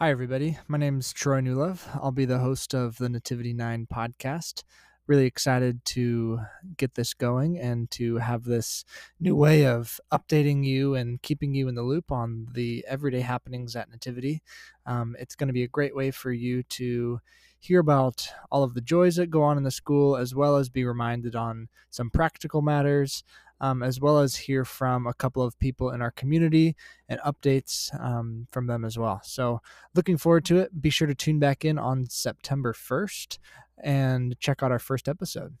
Hi, everybody. My name is Troy Newlove. I'll be the host of the Nativity 9 podcast. Really excited to get this going and to have this new way of updating you and keeping you in the loop on the everyday happenings at Nativity. Um, it's going to be a great way for you to hear about all of the joys that go on in the school, as well as be reminded on some practical matters um, as well as hear from a couple of people in our community and updates um, from them as well. So, looking forward to it. Be sure to tune back in on September 1st and check out our first episode.